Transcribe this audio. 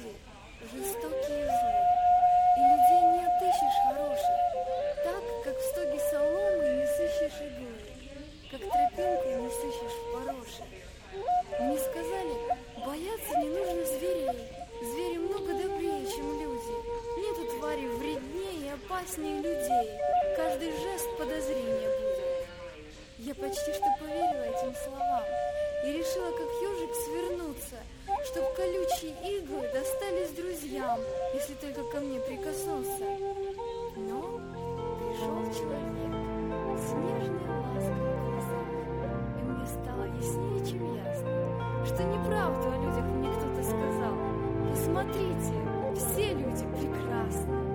люди жестокие и злые, и людей не отыщешь хороших, так, как в стоге соломы не сыщешь иглы, как тропинку не сыщешь в пороше. Мне сказали, бояться не нужно зверей, звери много добрее, чем люди. Нету твари вреднее и опаснее людей, каждый жест подозрения будет. Я почти что поверила этим словам и решила, как ежик, свернуться, чтоб колючие иглы достались друзьям, если только ко мне прикоснуться. Но пришел человек с нежной лаской в глазах, и мне стало яснее, чем ясно, что неправду о людях мне кто-то сказал. Посмотрите, все люди прекрасны.